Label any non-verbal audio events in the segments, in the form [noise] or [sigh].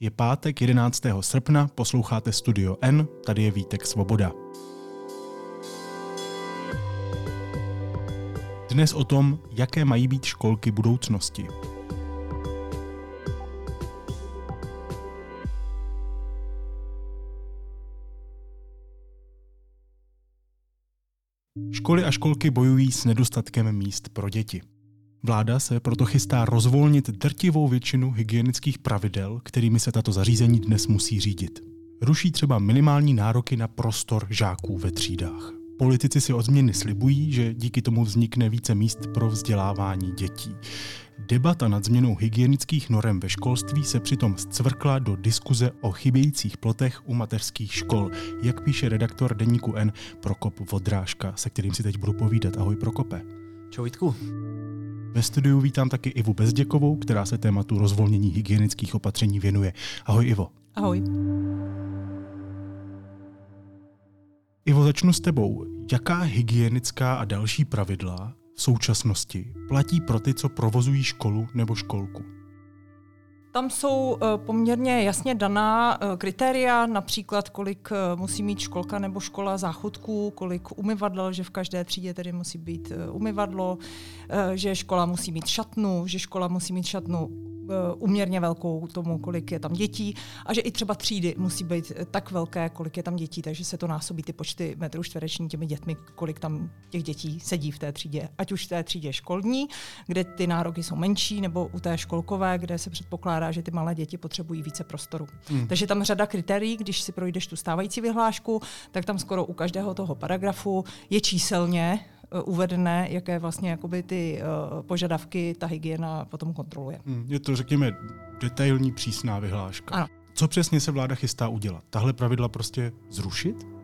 Je pátek 11. srpna, posloucháte Studio N, tady je Vítek Svoboda. Dnes o tom, jaké mají být školky budoucnosti. Školy a školky bojují s nedostatkem míst pro děti. Vláda se proto chystá rozvolnit drtivou většinu hygienických pravidel, kterými se tato zařízení dnes musí řídit. Ruší třeba minimální nároky na prostor žáků ve třídách. Politici si od změny slibují, že díky tomu vznikne více míst pro vzdělávání dětí. Debata nad změnou hygienických norem ve školství se přitom zcvrkla do diskuze o chybějících plotech u mateřských škol, jak píše redaktor deníku N Prokop Vodrážka, se kterým si teď budu povídat. Ahoj Prokope. Čau Vítku. Ve studiu vítám taky Ivu Bezděkovou, která se tématu rozvolnění hygienických opatření věnuje. Ahoj Ivo. Ahoj. Ivo, začnu s tebou. Jaká hygienická a další pravidla v současnosti platí pro ty, co provozují školu nebo školku? Tam jsou eh, poměrně jasně daná eh, kritéria, například kolik eh, musí mít školka nebo škola záchodků, kolik umyvadel, že v každé třídě tedy musí být umyvadlo, že škola musí mít šatnu, že škola musí mít šatnu uměrně velkou tomu, kolik je tam dětí a že i třeba třídy musí být tak velké, kolik je tam dětí, takže se to násobí ty počty metrů čtvereční těmi dětmi, kolik tam těch dětí sedí v té třídě. Ať už v té třídě školní, kde ty nároky jsou menší, nebo u té školkové, kde se předpokládá, že ty malé děti potřebují více prostoru. Hmm. Takže tam řada kritérií, když si projdeš tu stávající vyhlášku, tak tam skoro u každého toho paragrafu je číselně Eh, uvedené, jaké vlastně jakoby ty uh, požadavky ta hygiena potom kontroluje. Hmm, je to, řekněme, detailní přísná vyhláška. Ano. Co přesně se vláda chystá udělat? Tahle pravidla prostě zrušit?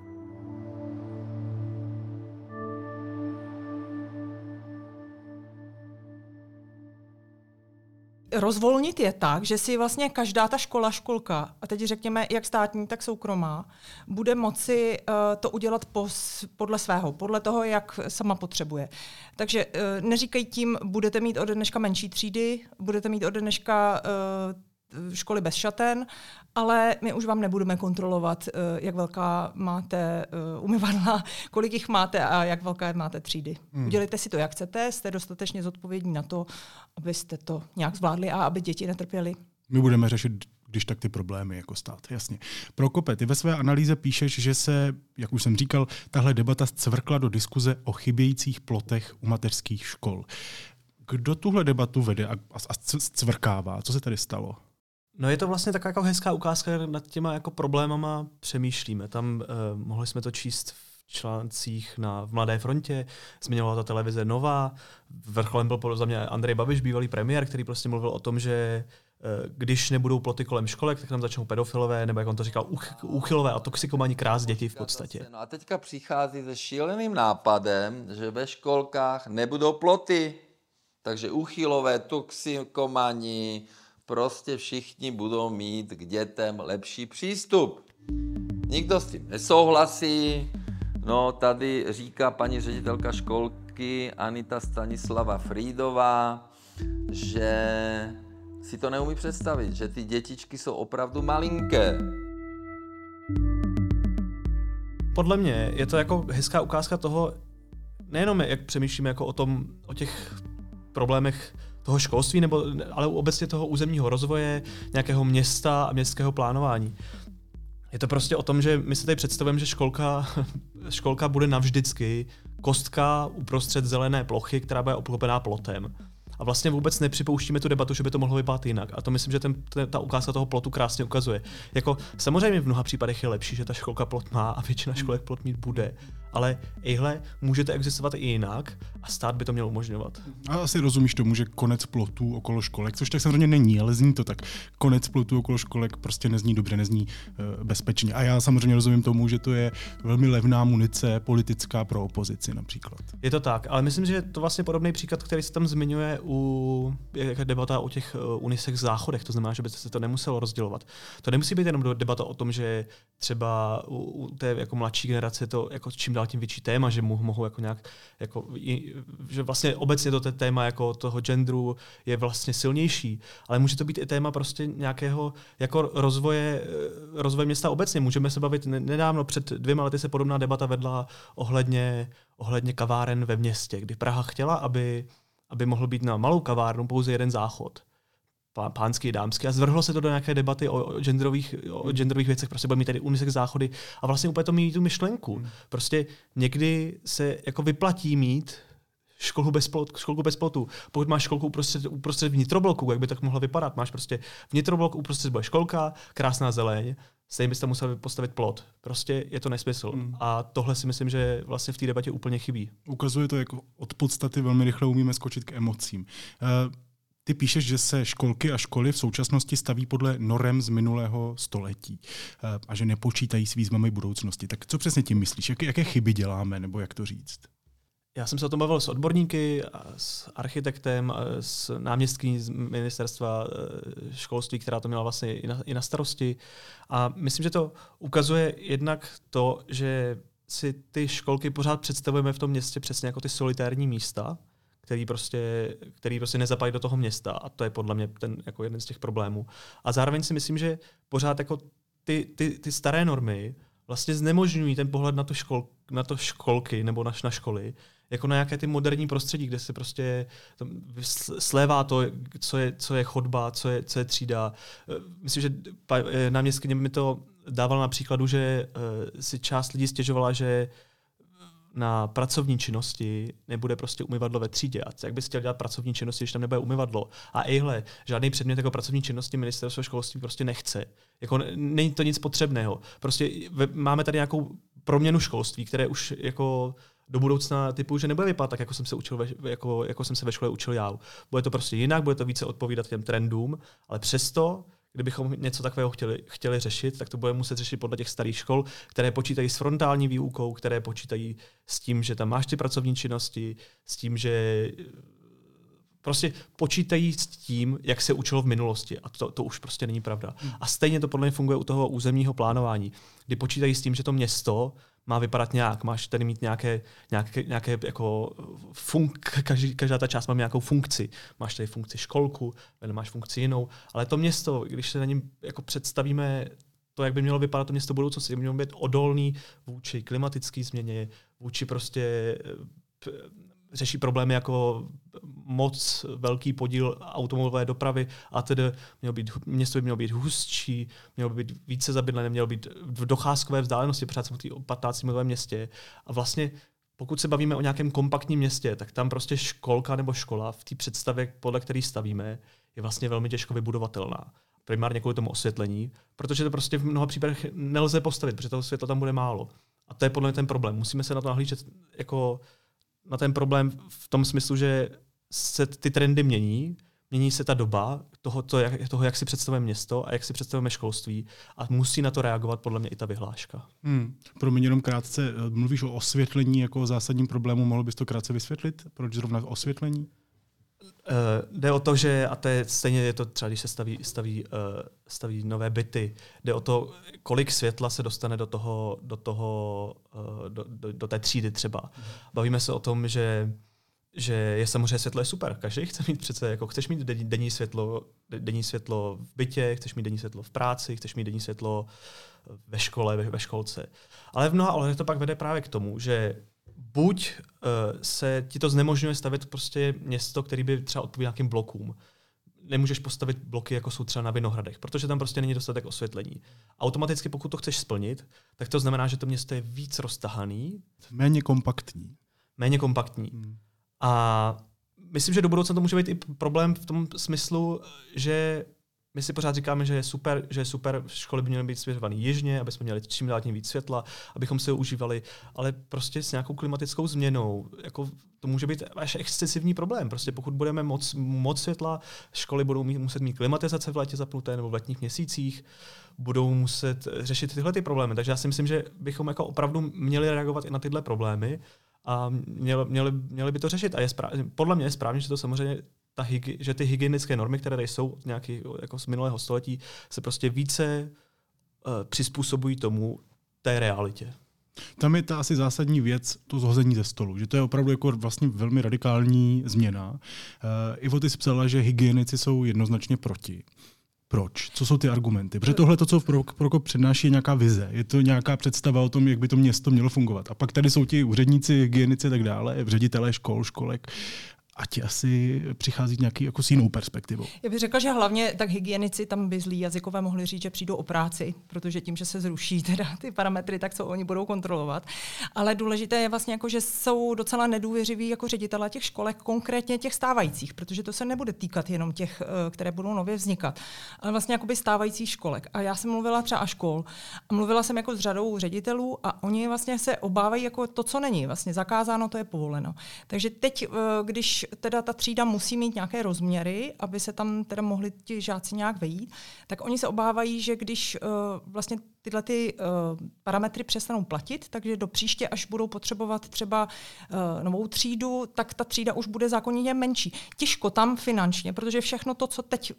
Rozvolnit je tak, že si vlastně každá ta škola, školka, a teď řekněme jak státní, tak soukromá, bude moci uh, to udělat pos, podle svého, podle toho, jak sama potřebuje. Takže uh, neříkají tím, budete mít ode dneška menší třídy, budete mít ode dneška uh, školy bez šaten, ale my už vám nebudeme kontrolovat, eh, jak velká máte eh, umyvadla, [laughs] kolik jich máte a jak velké máte třídy. Hmm. Udělejte si to, jak chcete, jste dostatečně zodpovědní na to, abyste to nějak zvládli a aby děti netrpěly. My budeme řešit když tak ty problémy jako stát, jasně. Prokope, ty ve své analýze píšeš, že se, jak už jsem říkal, tahle debata zcvrkla do diskuze o chybějících plotech u mateřských škol. Kdo tuhle debatu vede a, a, a cvrkává? Co se tady stalo? No je to vlastně taková jako hezká ukázka, nad těma jako problémama přemýšlíme. Tam uh, mohli jsme to číst v článcích na, v Mladé frontě, zmiňovala ta televize Nová, vrcholem byl podle mě Andrej Babiš, bývalý premiér, který prostě mluvil o tom, že uh, když nebudou ploty kolem školek, tak tam začnou pedofilové, nebo jak on to říkal, uch, úchylové a toxikomani krás děti v podstatě. No a teďka přichází se šíleným nápadem, že ve školkách nebudou ploty, takže úchylové, toxikomani, prostě všichni budou mít k dětem lepší přístup. Nikdo s tím nesouhlasí. No, tady říká paní ředitelka školky Anita Stanislava Frídová, že si to neumí představit, že ty dětičky jsou opravdu malinké. Podle mě je to jako hezká ukázka toho, nejenom jak přemýšlíme jako o tom, o těch problémech toho školství, nebo, ale obecně toho územního rozvoje, nějakého města a městského plánování. Je to prostě o tom, že my si tady představujeme, že školka, [laughs] školka bude navždycky kostka uprostřed zelené plochy, která bude obklopená plotem a vlastně vůbec nepřipouštíme tu debatu, že by to mohlo vypadat jinak. A to myslím, že ten, ten, ta ukázka toho plotu krásně ukazuje. Jako samozřejmě v mnoha případech je lepší, že ta školka plot má a většina školek plot mít bude. Ale ihle můžete existovat i jinak a stát by to měl umožňovat. A asi rozumíš tomu, že konec plotů okolo školek, což tak samozřejmě není, ale zní to tak. Konec plotů okolo školek prostě nezní dobře, nezní uh, bezpečně. A já samozřejmě rozumím tomu, že to je velmi levná munice politická pro opozici například. Je to tak, ale myslím, že to vlastně podobný příklad, který se tam zmiňuje u debata o těch uh, unisex záchodech, to znamená, že by se to nemuselo rozdělovat. To nemusí být jenom debata o tom, že třeba u, u té jako mladší generace to jako čím dál dál tím větší téma, že mu mohou jako nějak, jako, že vlastně obecně to téma jako toho genderu je vlastně silnější, ale může to být i téma prostě nějakého jako rozvoje, rozvoje města obecně. Můžeme se bavit, nedávno před dvěma lety se podobná debata vedla ohledně, ohledně kaváren ve městě, kdy Praha chtěla, aby, aby mohl být na malou kavárnu pouze jeden záchod pánský, dámský a zvrhlo se to do nějaké debaty o genderových, o hmm. genderových věcech, prostě budeme mít tady unisex záchody a vlastně úplně to mít tu myšlenku. Hmm. Prostě někdy se jako vyplatí mít školu bez, plot, školku bez plotu. Pokud máš školku uprostřed, uprostřed vnitrobloku, jak by tak mohlo vypadat, máš prostě vnitroblok, uprostřed bude školka, krásná zeleň, stejně byste museli postavit plot. Prostě je to nesmysl. Mm. A tohle si myslím, že vlastně v té debatě úplně chybí. Ukazuje to, jak od podstaty velmi rychle umíme skočit k emocím. Uh, ty píšeš, že se školky a školy v současnosti staví podle norem z minulého století uh, a že nepočítají s výzvami budoucnosti. Tak co přesně tím myslíš? Jak, jaké chyby děláme, nebo jak to říct? Já jsem se o tom bavil s odborníky, s architektem, s náměstkyní z ministerstva eh, školství, která to měla vlastně i na, i na starosti. A myslím, že to ukazuje jednak to, že si ty školky pořád představujeme v tom městě přesně jako ty solitární místa, který prostě, který prostě nezapadají do toho města a to je podle mě ten jako jeden z těch problémů. A zároveň si myslím, že pořád jako ty, ty, ty staré normy vlastně znemožňují ten pohled na to, škol, na to školky nebo na, na školy, jako na nějaké ty moderní prostředí, kde se prostě slévá to, co je, co je chodba, co je, co je třída. Eh, myslím, že eh, náměstkyně mi to dával na příkladu, že uh, si část lidí stěžovala, že na pracovní činnosti nebude prostě umyvadlo ve třídě. A jak bys chtěl dělat pracovní činnosti, když tam nebude umyvadlo? A ejhle, žádný předmět jako pracovní činnosti ministerstvo školství prostě nechce. Jako není to nic potřebného. Prostě máme tady nějakou proměnu školství, které už jako do budoucna typu, že nebude vypadat tak, jako jsem se učil ve, jako, jako jsem se ve škole učil já. Bude to prostě jinak, bude to více odpovídat těm trendům, ale přesto kdybychom něco takového chtěli, chtěli řešit, tak to budeme muset řešit podle těch starých škol, které počítají s frontální výukou, které počítají s tím, že tam máš ty pracovní činnosti, s tím, že prostě počítají s tím, jak se učilo v minulosti. A to, to už prostě není pravda. Hmm. A stejně to podle mě funguje u toho územního plánování, kdy počítají s tím, že to město má vypadat nějak. Máš tady mít nějaké, nějaké, nějaké jako funk, každý, každá ta část má nějakou funkci. Máš tady funkci školku, nebo máš funkci jinou, ale to město, když se na něm jako představíme to, jak by mělo vypadat to město budoucnosti, by mělo být odolný vůči klimatické změně, vůči prostě řeší problémy jako moc velký podíl automobilové dopravy a tedy mělo být, město by mělo být hustší, mělo by být více zabydlené, mělo být v docházkové vzdálenosti, protože jsem v 15 milovém městě. A vlastně pokud se bavíme o nějakém kompaktním městě, tak tam prostě školka nebo škola v té představě, podle které stavíme, je vlastně velmi těžko vybudovatelná. Primárně kvůli tomu osvětlení, protože to prostě v mnoha případech nelze postavit, protože toho světla tam bude málo. A to je podle mě ten problém. Musíme se na to nahlížet jako na ten problém v tom smyslu, že se ty trendy mění, mění se ta doba toho, to, jak, toho, jak si představujeme město a jak si představujeme školství a musí na to reagovat podle mě i ta vyhláška. Hmm. Pro mě jenom krátce, eh, mluvíš o osvětlení jako o zásadním problému, mohl bys to krátce vysvětlit? Proč zrovna osvětlení? Uh, jde o to, že, a to je stejně je to třeba, když se staví, staví, uh, staví nové byty, jde o to, kolik světla se dostane do toho, do, toho, uh, do, do, do té třídy třeba. Mm. Bavíme se o tom, že že je samozřejmě světlo je super. Každý chce mít přece, jako chceš mít denní světlo, denní světlo v bytě, chceš mít denní světlo v práci, chceš mít denní světlo ve škole, ve, ve školce. Ale v mnoha ohledech to pak vede právě k tomu, že buď uh, se ti to znemožňuje stavět prostě město, který by třeba odpovídal nějakým blokům. Nemůžeš postavit bloky, jako jsou třeba na Vinohradech, protože tam prostě není dostatek osvětlení. Automaticky, pokud to chceš splnit, tak to znamená, že to město je víc roztahaný. Méně kompaktní. Méně kompaktní. Hmm. A myslím, že do budoucna to může být i problém v tom smyslu, že my si pořád říkáme, že je super, že je super, školy by měly být svěřované jižně, aby jsme měli čím dál tím víc světla, abychom se užívali, ale prostě s nějakou klimatickou změnou, jako to může být až excesivní problém. Prostě pokud budeme moc, moc světla, školy budou mít, muset mít klimatizace v létě zapnuté nebo v letních měsících, budou muset řešit tyhle ty problémy. Takže já si myslím, že bychom jako opravdu měli reagovat i na tyhle problémy a měli, měli, měli by to řešit. A je správ, podle mě je správně, že to samozřejmě ta hygi, že ty hygienické normy, které tady jsou nějaký, jako z minulého století, se prostě více uh, přizpůsobují tomu té realitě. Tam je ta asi zásadní věc, to zhození ze stolu, že to je opravdu jako vlastně velmi radikální změna. Uh, Ivo, ty jsi psala, že hygienici jsou jednoznačně proti. Proč? Co jsou ty argumenty? Protože tohle, to, co Prokop přednáší, je nějaká vize. Je to nějaká představa o tom, jak by to město mělo fungovat. A pak tady jsou ti úředníci, hygienici a tak dále, ředitelé škol, školek a ti asi přichází nějaký jako s jinou perspektivou. Já bych řekla, že hlavně tak hygienici tam by zlí jazykové mohli říct, že přijdou o práci, protože tím, že se zruší teda ty parametry, tak co oni budou kontrolovat. Ale důležité je vlastně jako, že jsou docela nedůvěřiví jako ředitelé těch školek, konkrétně těch stávajících, protože to se nebude týkat jenom těch, eh, které budou nově vznikat, ale vlastně jako by stávajících školek. A já jsem mluvila třeba a škol a mluvila jsem jako s řadou ředitelů a oni vlastně se obávají jako to, co není. Vlastně zakázáno, to je povoleno. Takže teď, eh, teda ta třída musí mít nějaké rozměry, aby se tam teda mohli ti žáci nějak vejít, tak oni se obávají, že když uh, vlastně tyhle ty uh, parametry přestanou platit, takže do příště, až budou potřebovat třeba uh, novou třídu, tak ta třída už bude zákonně menší. Těžko tam finančně, protože všechno to, co teď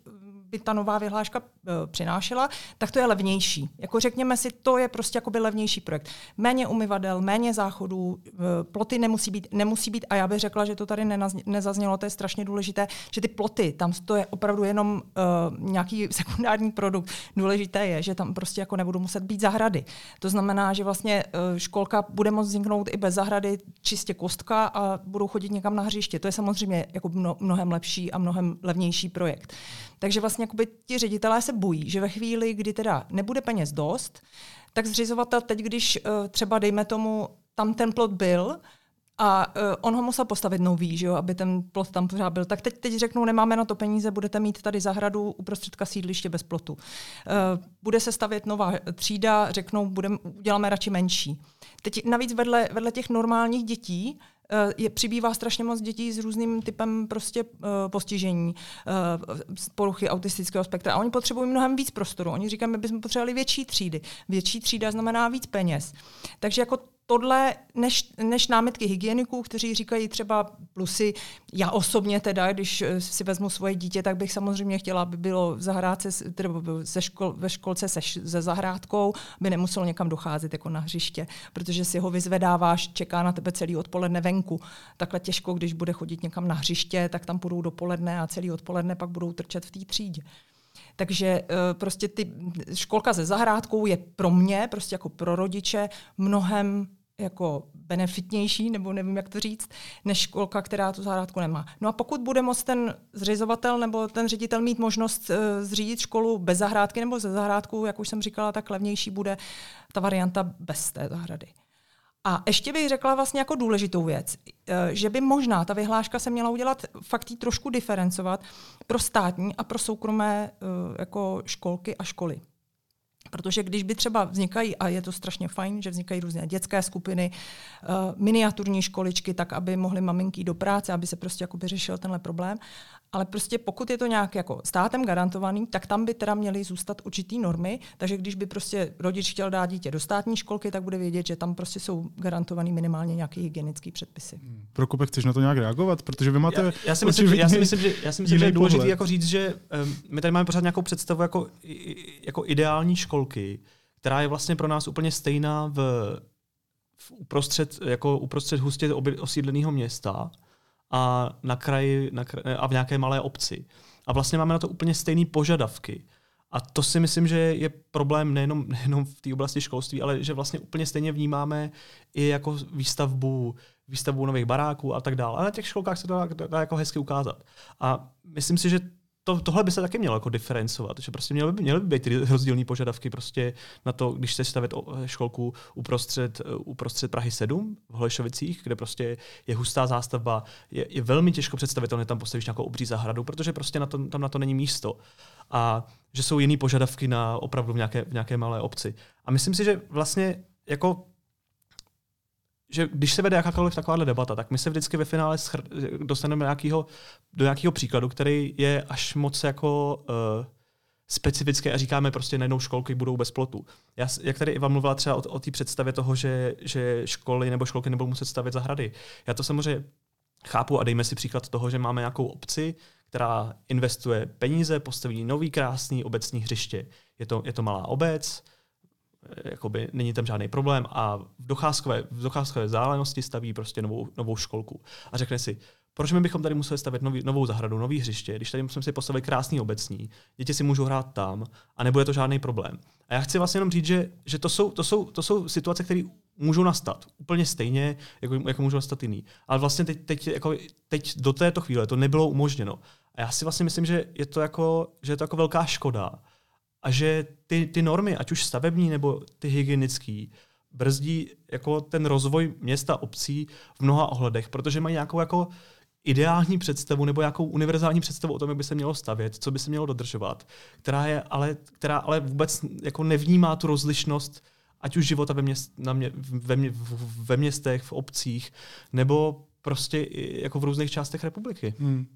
by ta nová vyhláška uh, přinášela, tak to je levnější. Jako řekněme si, to je prostě jakoby levnější projekt. Méně umyvadel, méně záchodů, uh, ploty nemusí být, nemusí být, a já bych řekla, že to tady nezaznělo, to je strašně důležité, že ty ploty, tam to je opravdu jenom uh, nějaký [laughs] sekundární produkt. Důležité je, že tam prostě jako nebudou muset být zahrady. To znamená, že vlastně uh, školka bude moct vzniknout i bez zahrady, čistě kostka a budou chodit někam na hřiště. To je samozřejmě jako mnohem lepší a mnohem levnější projekt. Takže vlastně jakoby ti ředitelé se bojí, že ve chvíli, kdy teda nebude peněz dost, tak zřizovatel teď, když uh, třeba dejme tomu, tam ten plot byl, a uh, on ho musel postavit nový, že jo, aby ten plot tam pořád byl. Tak teď, teď řeknou, nemáme na to peníze, budete mít tady zahradu uprostředka sídliště bez plotu. Uh, bude se stavět nová třída, řeknou, budem, uděláme radši menší. Teď navíc vedle, vedle těch normálních dětí Eh, je, přibývá strašně moc dětí s různým typem prostě uh, postižení, uh, poruchy autistického spektra a oni potřebují mnohem víc prostoru. Oni říkají, my bychom potřebovali větší třídy. Větší třída znamená víc peněz. Takže jako tohle, než, než námitky hygieniků, kteří říkají třeba plusy, já osobně teda, když eh, si vezmu svoje dítě, tak bych samozřejmě chtěla, aby bylo v zahrádce, teda ze škol, ve školce se, se zahrádkou, by nemuselo někam docházet jako na hřiště, protože si ho vyzvedáváš, čeká na tebe celý odpoledne venku. Takhle těžko, když bude chodit někam na hřiště, tak tam půjdou dopoledne a celý odpoledne pak budou trčet v té třídě. Takže eh, prostě ty školka se zahrádkou je pro mě, prostě jako pro rodiče, mnohem jako benefitnější, nebo nevím, jak to říct, než školka, která tu zahrádku nemá. No a pokud bude moct ten zřizovatel nebo ten ředitel mít možnost uh, zřídit školu bez zahrádky nebo ze zahrádku, jak už jsem říkala, tak levnější bude ta varianta bez té zahrady. A ještě bych řekla vlastně jako důležitou věc, eh, že by možná ta vyhláška se měla udělat fakt trošku diferencovat pro státní a pro soukromé eh, jako školky a školy. Protože když by třeba vznikají, a je to strašně fajn, že vznikají různé dětské skupiny, uh, miniaturní školičky, tak aby mohly maminky do práce, aby se prostě jakoby řešil tenhle problém ale prostě pokud je to nějak jako státem garantovaný, tak tam by teda měly zůstat určitý normy, takže když by prostě rodič chtěl dát dítě do státní školky, tak bude vědět, že tam prostě jsou garantovaný minimálně nějaké hygienické předpisy. Hmm. Prokopek, chceš na to nějak reagovat? Protože vy máte. Já, já si myslím, že, já si myslím, že, já si myslím, že je důležité jako říct, že um, my tady máme pořád nějakou představu jako, jako ideální školky, která je vlastně pro nás úplně stejná v, v uprostřed, jako uprostřed hustě osídleného města a na kraji na kraji, a v nějaké malé obci. A vlastně máme na to úplně stejné požadavky. A to si myslím, že je problém nejenom, [laughs] nejenom v té oblasti školství, ale že vlastně úplně stejně vnímáme i jako výstavbu, výstavbu nových baráků a tak dále. A na těch školkách se to dá, dá jako hezky ukázat. A myslím si, že to, tohle by se taky mělo jako diferencovat, že prostě měly by, měly by být rozdílné požadavky prostě na to, když chceš stavět školku uprostřed, uprostřed Prahy 7 v Holešovicích, kde prostě je hustá zástavba, je, je velmi těžko představitelné tam postavíš nějakou obří zahradu, protože prostě na to, tam na to není místo. A že jsou jiný požadavky na opravdu v nějaké, v nějaké malé obci. A myslím si, že vlastně jako že když se vede jakákoliv taková debata, tak my se vždycky ve finále schr- dostaneme nějakýho, do nějakého příkladu, který je až moc jako uh, specifické a říkáme prostě najednou školky budou bez plotu. Já, jak tady Iva mluvila třeba o, o té představě toho, že, že školy nebo školky nebudou muset stavět zahrady. Já to samozřejmě chápu a dejme si příklad toho, že máme nějakou obci, která investuje peníze, postaví nový krásný obecní hřiště. Je to, je to malá obec, jakoby není tam žádný problém a v docházkové, v docházkové zálenosti staví prostě novou, novou školku a řekne si, proč my bychom tady museli stavět nový, novou zahradu, nový hřiště, když tady musíme si postavit krásný obecní, děti si můžou hrát tam a nebude to žádný problém. A já chci vlastně jenom říct, že, že to, jsou, to, jsou, to jsou situace, které můžou nastat úplně stejně, jako, jako můžou nastat jiný. Ale vlastně teď, teď, jako, teď do této chvíle to nebylo umožněno. A já si vlastně myslím, že je to jako, že je to jako velká škoda. A že ty, ty normy, ať už stavební nebo ty hygienické, brzdí jako ten rozvoj města, obcí v mnoha ohledech, protože mají nějakou jako ideální představu nebo nějakou univerzální představu o tom, jak by se mělo stavět, co by se mělo dodržovat, která, je ale, která ale vůbec jako nevnímá tu rozlišnost ať už života ve, měst, na mě, ve, mě, ve městech, v obcích, nebo prostě jako v různých částech republiky. Hmm.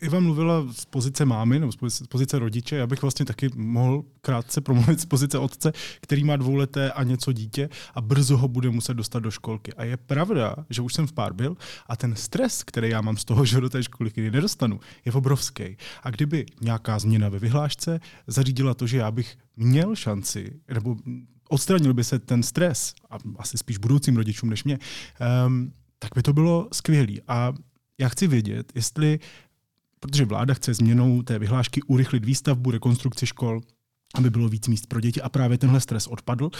Iva mluvila z pozice mámy nebo z pozice rodiče. Já bych vlastně taky mohl krátce promluvit z pozice otce, který má dvouleté a něco dítě a brzo ho bude muset dostat do školky. A je pravda, že už jsem v pár byl a ten stres, který já mám z toho, [laughs] že do té školky nedostanu, je obrovský. A kdyby nějaká změna ve vyhlášce zařídila to, že já bych měl šanci, nebo odstranil by se ten stres, a asi spíš budoucím rodičům než mě, um, tak by to bylo skvělé. A já chci vědět, jestli, protože vláda chce změnou té vyhlášky urychlit výstavbu, rekonstrukci škol, aby bylo víc míst pro děti a právě tenhle stres odpadl.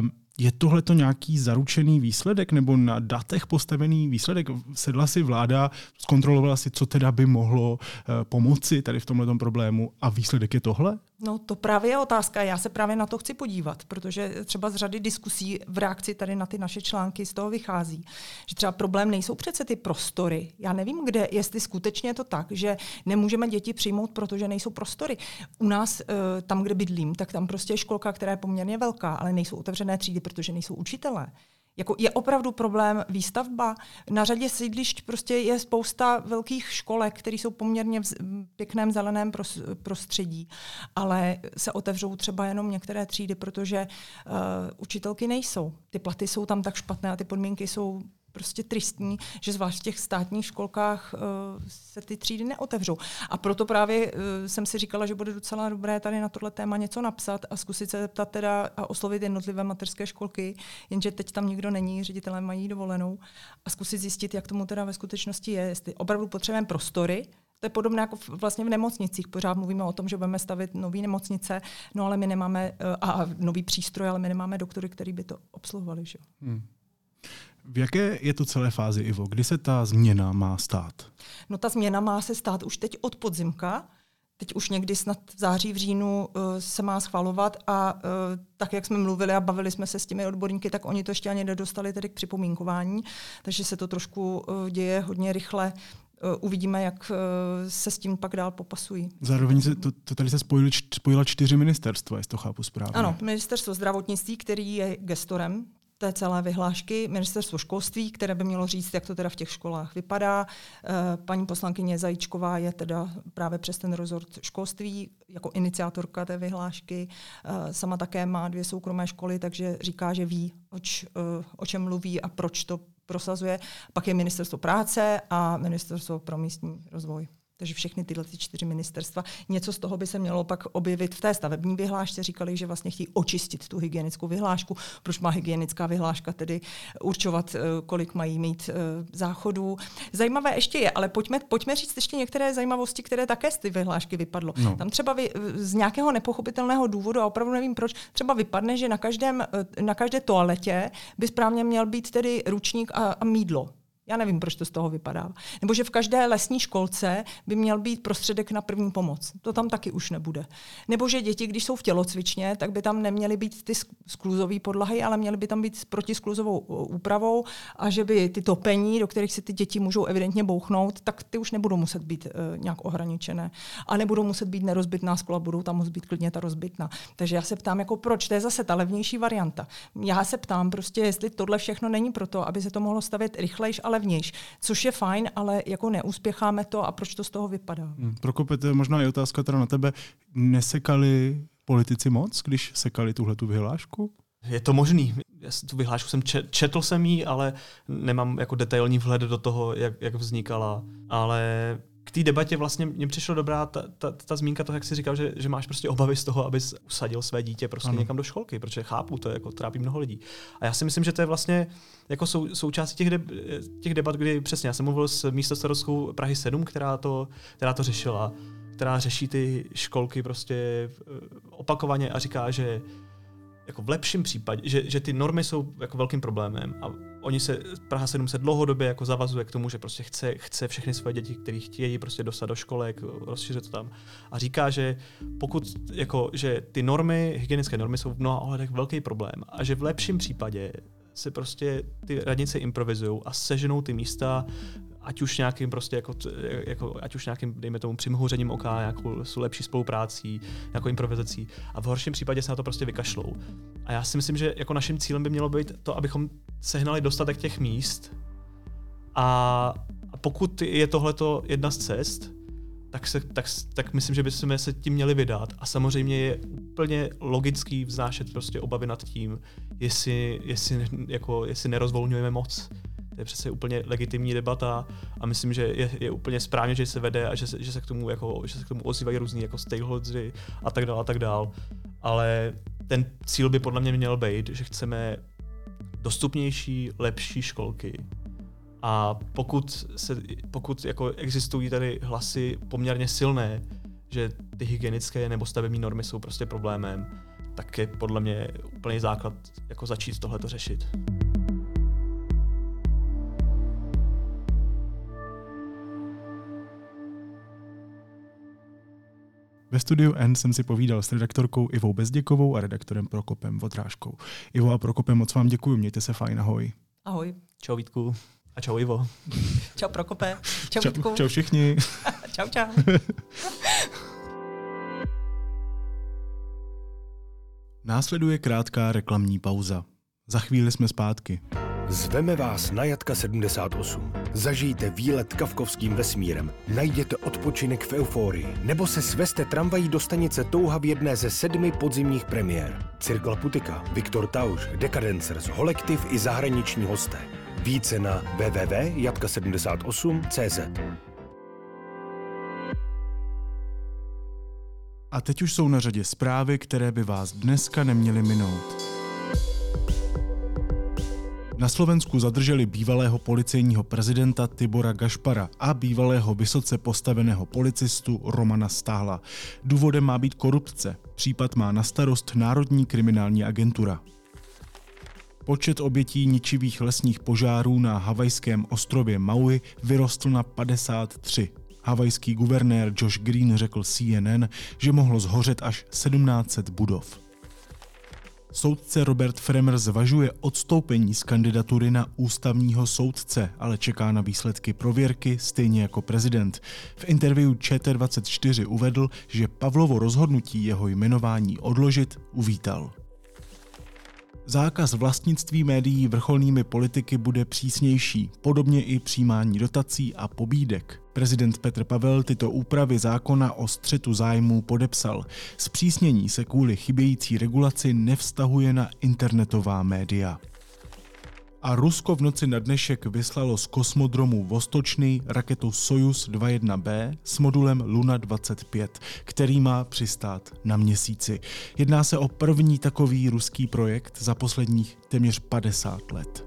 Um, je tohle to nějaký zaručený výsledek nebo na datech postavený výsledek? Sedla si vláda, zkontrolovala si, co teda by mohlo uh, pomoci tady v tomhle problému a výsledek je tohle? No to právě je otázka. Já se právě na to chci podívat, protože třeba z řady diskusí v reakci tady na ty naše články z toho vychází, že třeba problém nejsou přece ty prostory. Já nevím, kde, jestli skutečně je to tak, že nemůžeme děti přijmout, protože nejsou prostory. U nás, eh, tam, kde bydlím, tak tam prostě je školka, která je poměrně velká, ale nejsou otevřené třídy, protože nejsou učitelé. Jako je opravdu problém výstavba. Na řadě sídlišť prostě je spousta velkých školek, které jsou poměrně v pěkném zeleném prostředí, ale se otevřou třeba jenom některé třídy, protože uh, učitelky nejsou. Ty platy jsou tam tak špatné a ty podmínky jsou prostě tristní, že zvlášť v těch státních školkách uh, se ty třídy neotevřou. A proto právě uh, jsem si říkala, že bude docela dobré tady na tohle téma něco napsat a zkusit se zeptat teda a oslovit jednotlivé mateřské školky, jenže teď tam nikdo není, ředitelé mají dovolenou a zkusit zjistit, jak tomu teda ve skutečnosti je, jestli opravdu potřebujeme prostory, to je podobné jako vlastně v nemocnicích. Pořád mluvíme o tom, že budeme stavit nové nemocnice, no ale my nemáme, uh, a nový přístroj, ale my nemáme doktory, který by to obsluhovali. Že? Hmm. V jaké je to celé fázi, Ivo? Kdy se ta změna má stát? No ta změna má se stát už teď od podzimka. Teď už někdy snad v září, v říjnu uh, se má schvalovat a uh, tak, jak jsme mluvili a bavili jsme se s těmi odborníky, tak oni to ještě ani nedostali tedy k připomínkování, takže se to trošku uh, děje hodně rychle. Uvidíme, jak se s tím pak dál popasují. Zároveň se, to, to tady se spojili, spojila čtyři ministerstva, jestli to chápu správně. Ano, ministerstvo zdravotnictví, který je gestorem té celé vyhlášky ministerstvo školství, které by mělo říct, jak to teda v těch školách vypadá. Eh, paní poslankyně Zajíčková je teda právě přes ten rezort školství jako iniciátorka té vyhlášky. Eh, sama také má dvě soukromé školy, takže říká, že ví, oč, eh, o čem mluví a proč to prosazuje. Pak je ministerstvo práce a ministerstvo pro místní rozvoj. Takže všechny tyhle ty čtyři ministerstva. Něco z toho by se mělo pak objevit v té stavební vyhlášce. Říkali, že vlastně chtějí očistit tu hygienickou vyhlášku. Proč má hygienická vyhláška tedy určovat, eh, kolik mají mít eh, záchodů. Zajímavé ještě je, ale pojďme, pojďme říct ještě některé zajímavosti, které také z ty vyhlášky vypadlo. No. Tam třeba vy, z nějakého nepochopitelného důvodu, a opravdu nevím proč, třeba vypadne, že na, každém, eh, na každé toaletě by správně měl být tedy ručník a, a mídlo. Já nevím, proč to z toho vypadá. Nebo že v každé lesní školce by měl být prostředek na první pomoc. To tam taky už nebude. Nebo že děti, když jsou v tělocvičně, tak by tam neměly být ty skluzové podlahy, ale měly by tam být protiskluzovou úpravou a že by ty topení, do kterých si ty děti můžou evidentně bouchnout, tak ty už nebudou muset být uh, nějak ohraničené. A nebudou muset být nerozbitná skla, budou tam muset být klidně ta rozbitná. Takže já se ptám, jako proč? To je zase ta levnější varianta. Já se ptám prostě, jestli tohle všechno není proto, aby se to mohlo stavět rychlejš, ale levnějš, což je fajn, ale jako neúspěcháme to a proč to z toho vypadá. Hmm, Prokopete, možná je otázka teda na tebe. Nesekali politici moc, když sekali tuhle tu vyhlášku? Je to možný. Já tu vyhlášku jsem četl, četl jsem ji, ale nemám jako detailní vhled do toho, jak, jak vznikala. Ale k té debatě vlastně mně přišla dobrá ta, ta, ta zmínka toho, jak jsi říkal, že, že máš prostě obavy z toho, abys usadil své dítě prostě ano. někam do školky, protože chápu, to je jako trápí mnoho lidí. A já si myslím, že to je vlastně jako sou, součástí těch, de, těch debat, kdy přesně, já jsem mluvil s místostarostkou Prahy 7, která to, která to řešila, která řeší ty školky prostě eh, opakovaně a říká, že jako v lepším případě, že, že ty normy jsou jako velkým problémem a oni se, Praha 7 se dlouhodobě jako zavazuje k tomu, že prostě chce, chce všechny své děti, které chtějí prostě dostat do školek, rozšířit to tam. A říká, že pokud, jako, že ty normy, hygienické normy jsou v mnoha ohledech velký problém a že v lepším případě se prostě ty radnice improvizují a seženou ty místa ať už nějakým prostě jako, jako ať už nějakým, dejme tomu, přimhouřením oka, nějakou lepší spoluprácí, nějakou improvizací. A v horším případě se na to prostě vykašlou. A já si myslím, že jako naším cílem by mělo být to, abychom sehnali dostatek těch míst a, pokud je tohleto jedna z cest, tak, se, tak, tak myslím, že bychom se tím měli vydat. A samozřejmě je úplně logický vznášet prostě obavy nad tím, jestli, jestli, jako, jestli nerozvolňujeme moc to je přece úplně legitimní debata a myslím, že je, je úplně správně, že se vede a že se, že se k tomu jako, že se k tomu ozývají různý jako stakeholdery a tak dále a tak dále. Ale ten cíl by podle mě měl být, že chceme dostupnější, lepší školky. A pokud, se, pokud jako existují tady hlasy poměrně silné, že ty hygienické nebo stavební normy jsou prostě problémem, tak je podle mě úplný základ jako začít tohle řešit. Ve studiu N jsem si povídal s redaktorkou Ivou Bezděkovou a redaktorem Prokopem Vodrážkou. Ivo a Prokopem, moc vám děkuji, mějte se fajn, ahoj. Ahoj. Čau Vítku. A čau Ivo. [laughs] čau Prokope. Čau, čau Vítku. Čau všichni. [laughs] čau čau. [laughs] Následuje krátká reklamní pauza. Za chvíli jsme zpátky. Zveme vás na Jatka 78. Zažijte výlet kavkovským vesmírem, najděte odpočinek v euforii, nebo se sveste tramvají do stanice Touha v jedné ze sedmi podzimních premiér. Cirkla Putika, Viktor Tauš, Decadencers, Holektiv i zahraniční hosté. Více na www.jatka78.cz A teď už jsou na řadě zprávy, které by vás dneska neměly minout. Na Slovensku zadrželi bývalého policejního prezidenta Tibora Gašpara a bývalého vysoce postaveného policistu Romana Stáhla. Důvodem má být korupce. Případ má na starost Národní kriminální agentura. Počet obětí ničivých lesních požárů na havajském ostrově Maui vyrostl na 53. Havajský guvernér Josh Green řekl CNN, že mohlo zhořet až 1700 budov. Soudce Robert Fremer zvažuje odstoupení z kandidatury na ústavního soudce, ale čeká na výsledky prověrky stejně jako prezident. V interview ČT24 uvedl, že Pavlovo rozhodnutí jeho jmenování odložit uvítal. Zákaz vlastnictví médií vrcholnými politiky bude přísnější, podobně i přijímání dotací a pobídek. Prezident Petr Pavel tyto úpravy zákona o střetu zájmů podepsal. Zpřísnění se kvůli chybějící regulaci nevztahuje na internetová média. A Rusko v noci na dnešek vyslalo z kosmodromu Vostočný raketu Soyuz 21B s modulem Luna 25, který má přistát na měsíci. Jedná se o první takový ruský projekt za posledních téměř 50 let.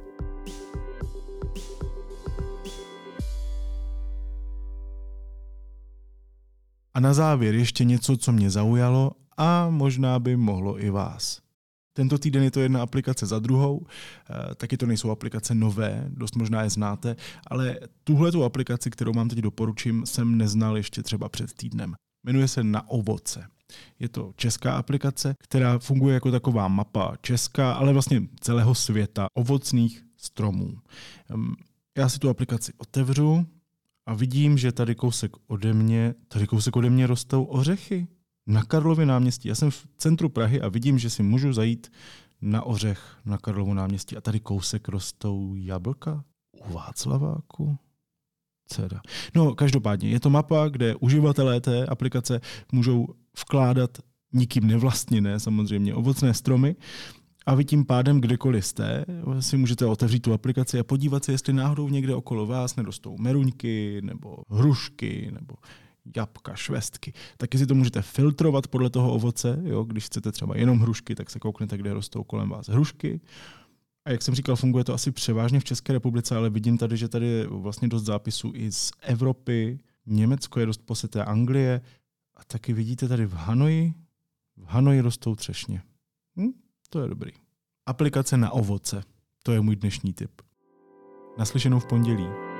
A na závěr ještě něco, co mě zaujalo a možná by mohlo i vás. Tento týden je to jedna aplikace za druhou, eh, taky to nejsou aplikace nové, dost možná je znáte, ale tuhle tu aplikaci, kterou mám teď doporučím, jsem neznal ještě třeba před týdnem. Jmenuje se Na ovoce. Je to česká aplikace, která funguje jako taková mapa česká, ale vlastně celého světa ovocných stromů. Ehm, já si tu aplikaci otevřu a vidím, že tady kousek ode mě, tady kousek ode mě rostou ořechy na Karlově náměstí. Já jsem v centru Prahy a vidím, že si můžu zajít na ořech na Karlovu náměstí a tady kousek rostou jablka u Václaváku. Cera. No, každopádně, je to mapa, kde uživatelé té aplikace můžou vkládat nikým nevlastněné, samozřejmě, ovocné stromy A vy tím pádem, kdekoliv jste, si můžete otevřít tu aplikaci a podívat se, jestli náhodou někde okolo vás nedostou meruňky, nebo hrušky, nebo jabka, švestky. Taky si to můžete filtrovat podle toho ovoce. Jo? Když chcete třeba jenom hrušky, tak se kouknete, kde rostou kolem vás hrušky. A jak jsem říkal, funguje to asi převážně v České republice, ale vidím tady, že tady je vlastně dost zápisů i z Evropy. Německo je dost poseté Anglie. A taky vidíte tady v Hanoji, v Hanoji rostou třešně. Hm? To je dobrý. Aplikace na ovoce. To je můj dnešní tip. Naslyšenou v pondělí.